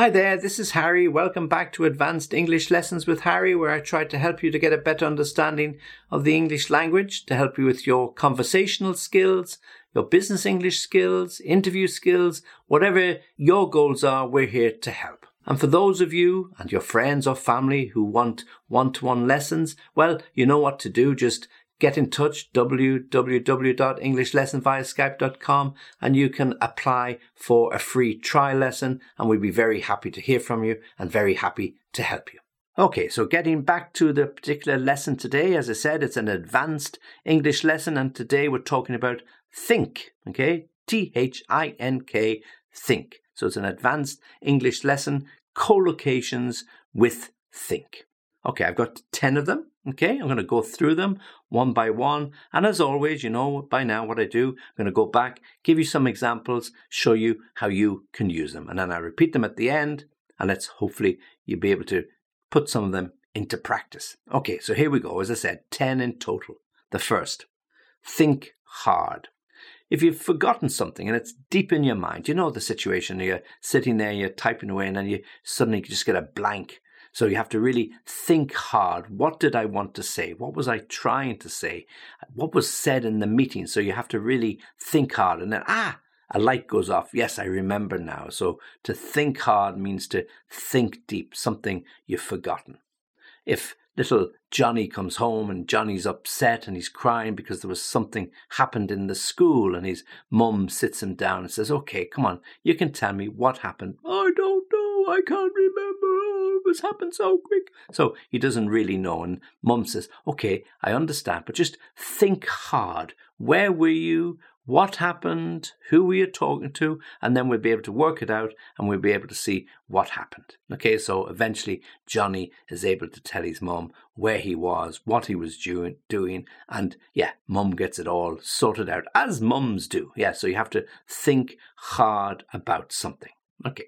Hi there, this is Harry. Welcome back to Advanced English Lessons with Harry, where I try to help you to get a better understanding of the English language, to help you with your conversational skills, your business English skills, interview skills, whatever your goals are, we're here to help. And for those of you and your friends or family who want one to one lessons, well, you know what to do. Just get in touch www.englishlessonviaskype.com and you can apply for a free trial lesson and we'd be very happy to hear from you and very happy to help you. Okay, so getting back to the particular lesson today, as I said, it's an advanced English lesson and today we're talking about think, okay? T H I N K, think. So it's an advanced English lesson, collocations with think. Okay, I've got 10 of them. Okay, I'm going to go through them one by one. And as always, you know by now what I do. I'm going to go back, give you some examples, show you how you can use them. And then I repeat them at the end. And let's hopefully you'll be able to put some of them into practice. Okay, so here we go. As I said, 10 in total. The first, think hard. If you've forgotten something and it's deep in your mind, you know the situation, you're sitting there, you're typing away, and then you suddenly just get a blank so you have to really think hard. What did I want to say? What was I trying to say? What was said in the meeting? So you have to really think hard. And then, ah, a light goes off. Yes, I remember now. So to think hard means to think deep, something you've forgotten. If little Johnny comes home and Johnny's upset and he's crying because there was something happened in the school and his mum sits him down and says, Okay, come on, you can tell me what happened. I don't know, I can't remember was happened so quick. So he doesn't really know. And mum says, okay, I understand, but just think hard. Where were you? What happened? Who were you talking to? And then we'll be able to work it out and we'll be able to see what happened. Okay, so eventually Johnny is able to tell his mum where he was, what he was doing, doing, and yeah, mum gets it all sorted out, as mums do. Yeah, so you have to think hard about something. Okay.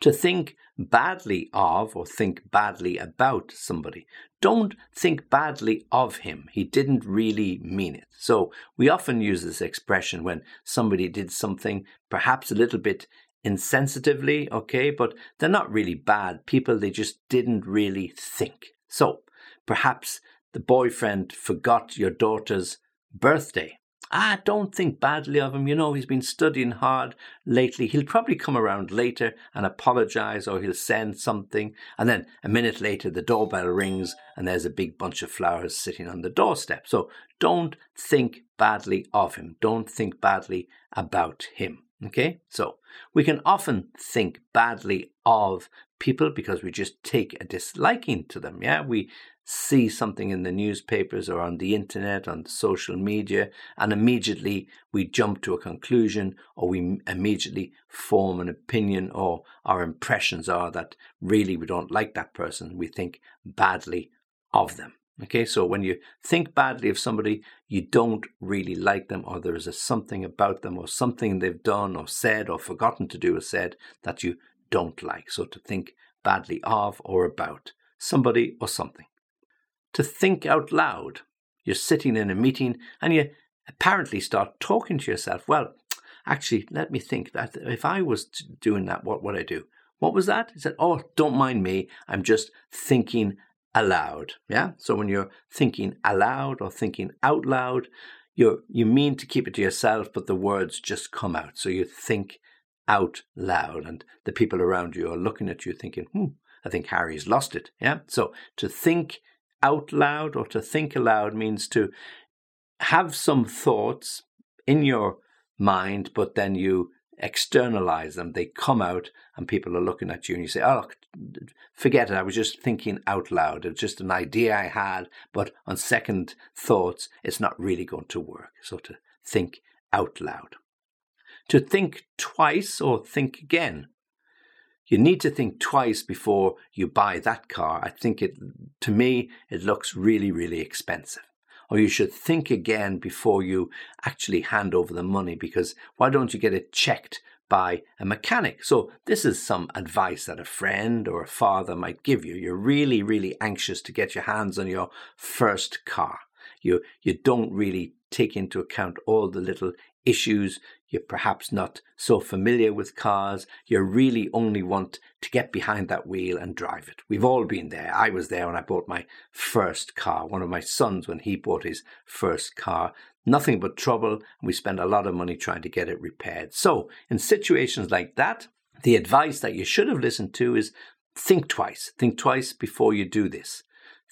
To think badly of or think badly about somebody. Don't think badly of him. He didn't really mean it. So we often use this expression when somebody did something perhaps a little bit insensitively, okay, but they're not really bad people. They just didn't really think. So perhaps the boyfriend forgot your daughter's birthday ah, don't think badly of him. You know, he's been studying hard lately. He'll probably come around later and apologize or he'll send something. And then a minute later, the doorbell rings and there's a big bunch of flowers sitting on the doorstep. So don't think badly of him. Don't think badly about him. Okay, so we can often think badly of people because we just take a disliking to them. Yeah, we see something in the newspapers or on the internet, on social media, and immediately we jump to a conclusion or we immediately form an opinion or our impressions are that really we don't like that person. We think badly of them. Okay, so when you think badly of somebody, you don't really like them, or there is a something about them, or something they've done, or said, or forgotten to do, or said that you don't like. So to think badly of or about somebody or something to think out loud. You're sitting in a meeting and you apparently start talking to yourself. Well, actually, let me think that if I was doing that, what would I do? What was that? He said, Oh, don't mind me. I'm just thinking aloud. Yeah. So when you're thinking aloud or thinking out loud, you you mean to keep it to yourself, but the words just come out. So you think out loud, and the people around you are looking at you thinking, hmm, I think Harry's lost it. Yeah. So to think out loud or to think aloud means to have some thoughts in your mind, but then you externalize them. They come out and people are looking at you and you say, oh, forget it. I was just thinking out loud. It's just an idea I had, but on second thoughts, it's not really going to work. So to think out loud. To think twice or think again you need to think twice before you buy that car. I think it, to me, it looks really, really expensive. Or you should think again before you actually hand over the money because why don't you get it checked by a mechanic? So, this is some advice that a friend or a father might give you. You're really, really anxious to get your hands on your first car. You, you don't really take into account all the little issues you're perhaps not so familiar with cars, you really only want to get behind that wheel and drive it. We've all been there. I was there when I bought my first car, one of my sons when he bought his first car. Nothing but trouble, and we spent a lot of money trying to get it repaired. So, in situations like that, the advice that you should have listened to is think twice. Think twice before you do this.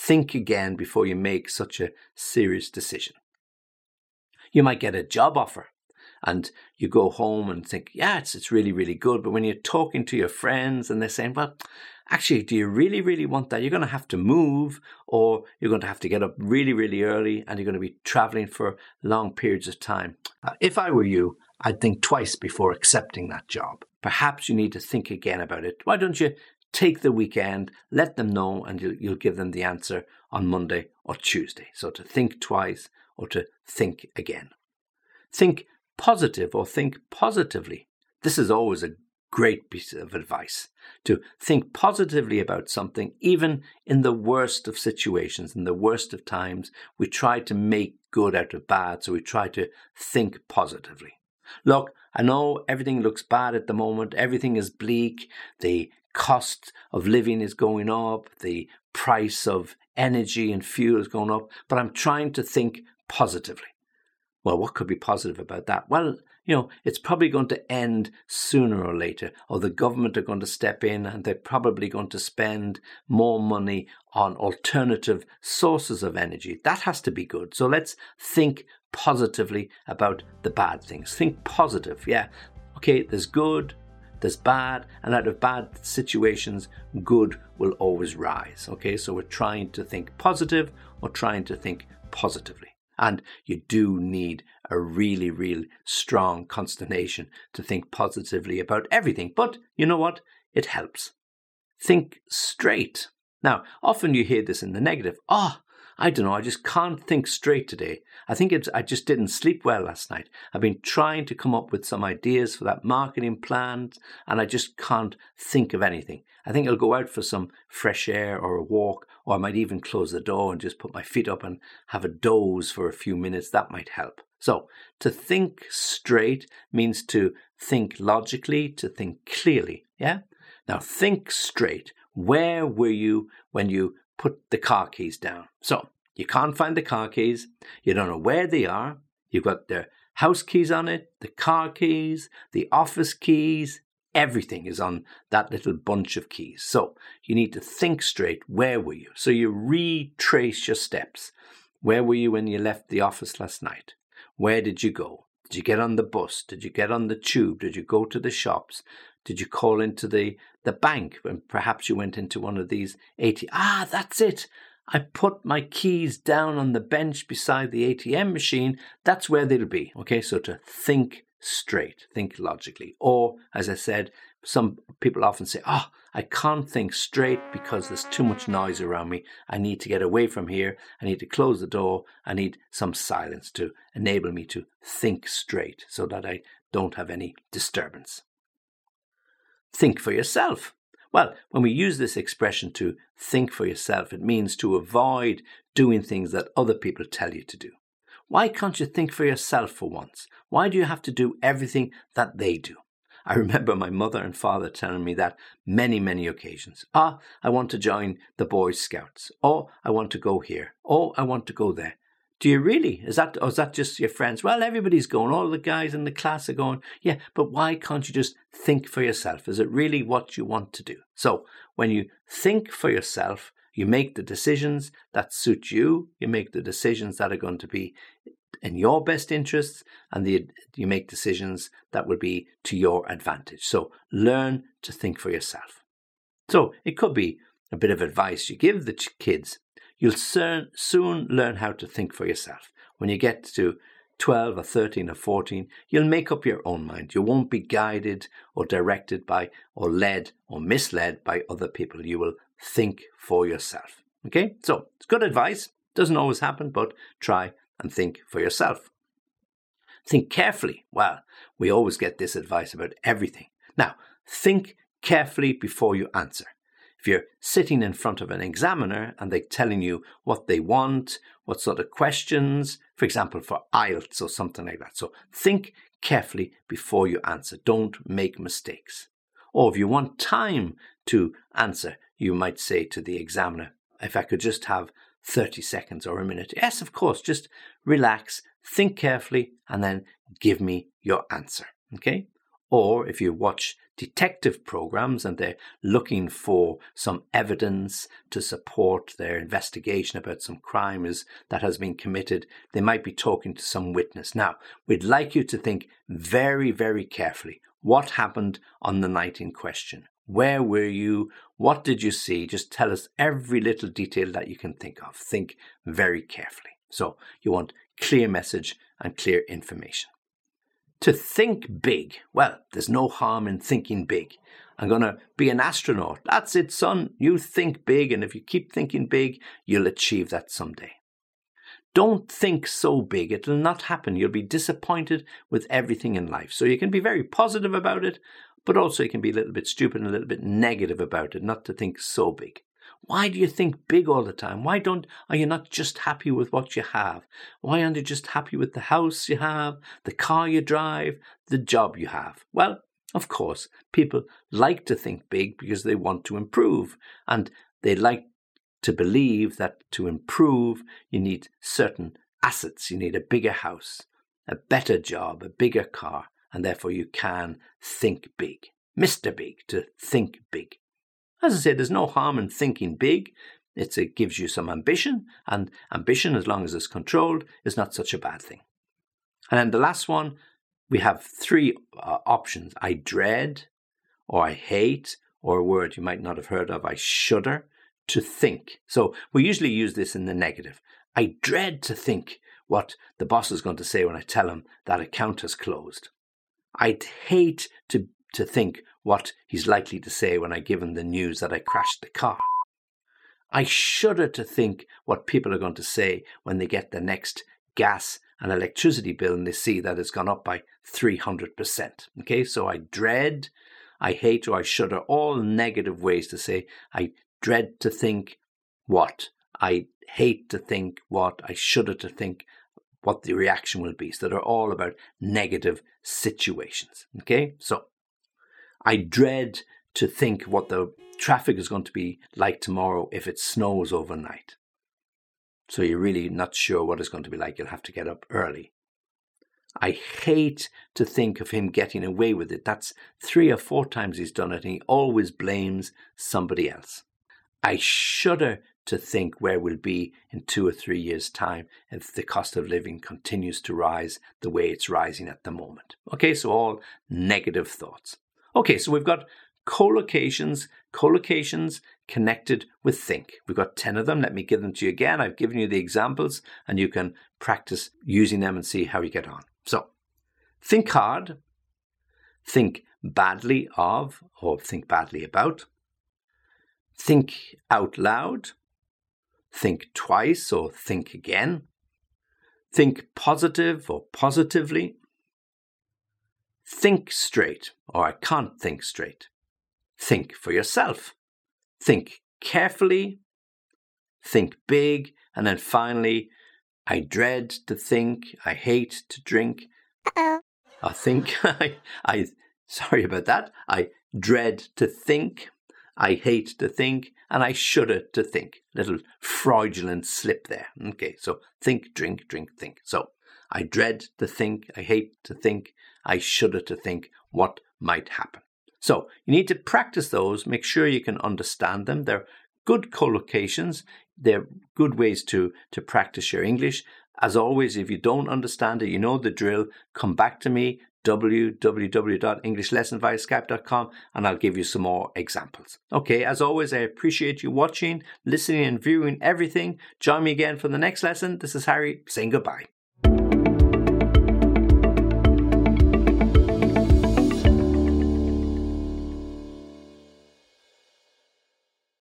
Think again before you make such a serious decision. You might get a job offer and you go home and think, yeah, it's, it's really, really good. But when you're talking to your friends and they're saying, well, actually, do you really, really want that? You're going to have to move or you're going to have to get up really, really early and you're going to be traveling for long periods of time. If I were you, I'd think twice before accepting that job. Perhaps you need to think again about it. Why don't you take the weekend, let them know, and you'll, you'll give them the answer on Monday or Tuesday. So to think twice or to think again. Think positive or think positively. This is always a great piece of advice to think positively about something, even in the worst of situations, in the worst of times. We try to make good out of bad, so we try to think positively. Look, I know everything looks bad at the moment, everything is bleak, the cost of living is going up, the price of energy and fuel is going up, but I'm trying to think positively. Well, what could be positive about that? Well, you know, it's probably going to end sooner or later, or the government are going to step in and they're probably going to spend more money on alternative sources of energy. That has to be good. So let's think positively about the bad things. Think positive. Yeah. Okay, there's good, there's bad, and out of bad situations, good will always rise. Okay, so we're trying to think positive or trying to think positively. And you do need a really, really strong consternation to think positively about everything. But you know what? It helps. Think straight. Now, often you hear this in the negative. Ah, oh, I don't know, I just can't think straight today. I think it's, I just didn't sleep well last night. I've been trying to come up with some ideas for that marketing plan, and I just can't think of anything. I think I'll go out for some fresh air or a walk, or I might even close the door and just put my feet up and have a doze for a few minutes. That might help. So, to think straight means to think logically, to think clearly. Yeah? Now, think straight. Where were you when you put the car keys down. So you can't find the car keys. You don't know where they are. You've got the house keys on it, the car keys, the office keys. Everything is on that little bunch of keys. So you need to think straight. Where were you? So you retrace your steps. Where were you when you left the office last night? Where did you go? Did you get on the bus? Did you get on the tube? Did you go to the shops? Did you call into the, the bank and perhaps you went into one of these ATM? Ah, that's it. I put my keys down on the bench beside the ATM machine. That's where they'll be. Okay, so to think straight, think logically. Or, as I said, some people often say, Oh, I can't think straight because there's too much noise around me. I need to get away from here. I need to close the door. I need some silence to enable me to think straight so that I don't have any disturbance. Think for yourself. Well, when we use this expression to think for yourself, it means to avoid doing things that other people tell you to do. Why can't you think for yourself for once? Why do you have to do everything that they do? I remember my mother and father telling me that many, many occasions. Ah, I want to join the Boy Scouts. Oh, I want to go here. Oh, I want to go there. Do you really? Is that or is that just your friends? Well, everybody's going. All the guys in the class are going. Yeah, but why can't you just think for yourself? Is it really what you want to do? So when you think for yourself, you make the decisions that suit you. You make the decisions that are going to be in your best interests, and the, you make decisions that will be to your advantage. So learn to think for yourself. So it could be a bit of advice you give the kids You'll soon, soon learn how to think for yourself. When you get to 12 or 13 or 14, you'll make up your own mind. You won't be guided or directed by, or led or misled by other people. You will think for yourself. Okay? So it's good advice. Doesn't always happen, but try and think for yourself. Think carefully. Well, we always get this advice about everything. Now, think carefully before you answer. If you're sitting in front of an examiner and they're telling you what they want, what sort of questions, for example, for IELTS or something like that. So think carefully before you answer. Don't make mistakes. Or if you want time to answer, you might say to the examiner, if I could just have 30 seconds or a minute. Yes, of course, just relax, think carefully, and then give me your answer. Okay? Or if you watch detective programs and they're looking for some evidence to support their investigation about some crime that has been committed, they might be talking to some witness. Now, we'd like you to think very, very carefully what happened on the night in question. Where were you? What did you see? Just tell us every little detail that you can think of. Think very carefully. So you want clear message and clear information. To think big, well, there's no harm in thinking big. I'm going to be an astronaut. That's it, son. You think big, and if you keep thinking big, you'll achieve that someday. Don't think so big. It'll not happen. You'll be disappointed with everything in life. So you can be very positive about it, but also you can be a little bit stupid and a little bit negative about it, not to think so big. Why do you think big all the time? Why don't are you not just happy with what you have? Why aren't you just happy with the house you have, the car you drive, the job you have? Well, of course, people like to think big because they want to improve and they like to believe that to improve you need certain assets, you need a bigger house, a better job, a bigger car, and therefore you can think big. Mr. Big, to think big. As I said, there's no harm in thinking big. It's, it gives you some ambition, and ambition, as long as it's controlled, is not such a bad thing. And then the last one, we have three uh, options I dread, or I hate, or a word you might not have heard of, I shudder, to think. So we usually use this in the negative. I dread to think what the boss is going to say when I tell him that account has closed. I'd hate to, to think what he's likely to say when I give him the news that I crashed the car. I shudder to think what people are going to say when they get the next gas and electricity bill and they see that it's gone up by 300%. Okay, so I dread, I hate, or I shudder, all negative ways to say I dread to think what, I hate to think what, I shudder to think what the reaction will be. So they're all about negative situations. Okay, so I dread to think what the traffic is going to be like tomorrow if it snows overnight. So you're really not sure what it's going to be like. You'll have to get up early. I hate to think of him getting away with it. That's three or four times he's done it, and he always blames somebody else. I shudder to think where we'll be in two or three years' time if the cost of living continues to rise the way it's rising at the moment. Okay, so all negative thoughts. Okay, so we've got collocations, collocations connected with think. We've got 10 of them. Let me give them to you again. I've given you the examples and you can practice using them and see how you get on. So, think hard, think badly of, or think badly about, think out loud, think twice or think again, think positive or positively, Think straight, or I can't think straight. Think for yourself. Think carefully. Think big. And then finally, I dread to think. I hate to drink. Uh-oh. I think I, I, sorry about that. I dread to think. I hate to think. And I shudder to think. Little Freudian slip there. Okay, so think, drink, drink, think. So I dread to think. I hate to think. I shudder to think what might happen. So you need to practice those, make sure you can understand them. They're good collocations, they're good ways to, to practice your English. As always, if you don't understand it, you know the drill, come back to me, www.englishlessonviaskype.com, and I'll give you some more examples. Okay, as always, I appreciate you watching, listening, and viewing everything. Join me again for the next lesson. This is Harry saying goodbye.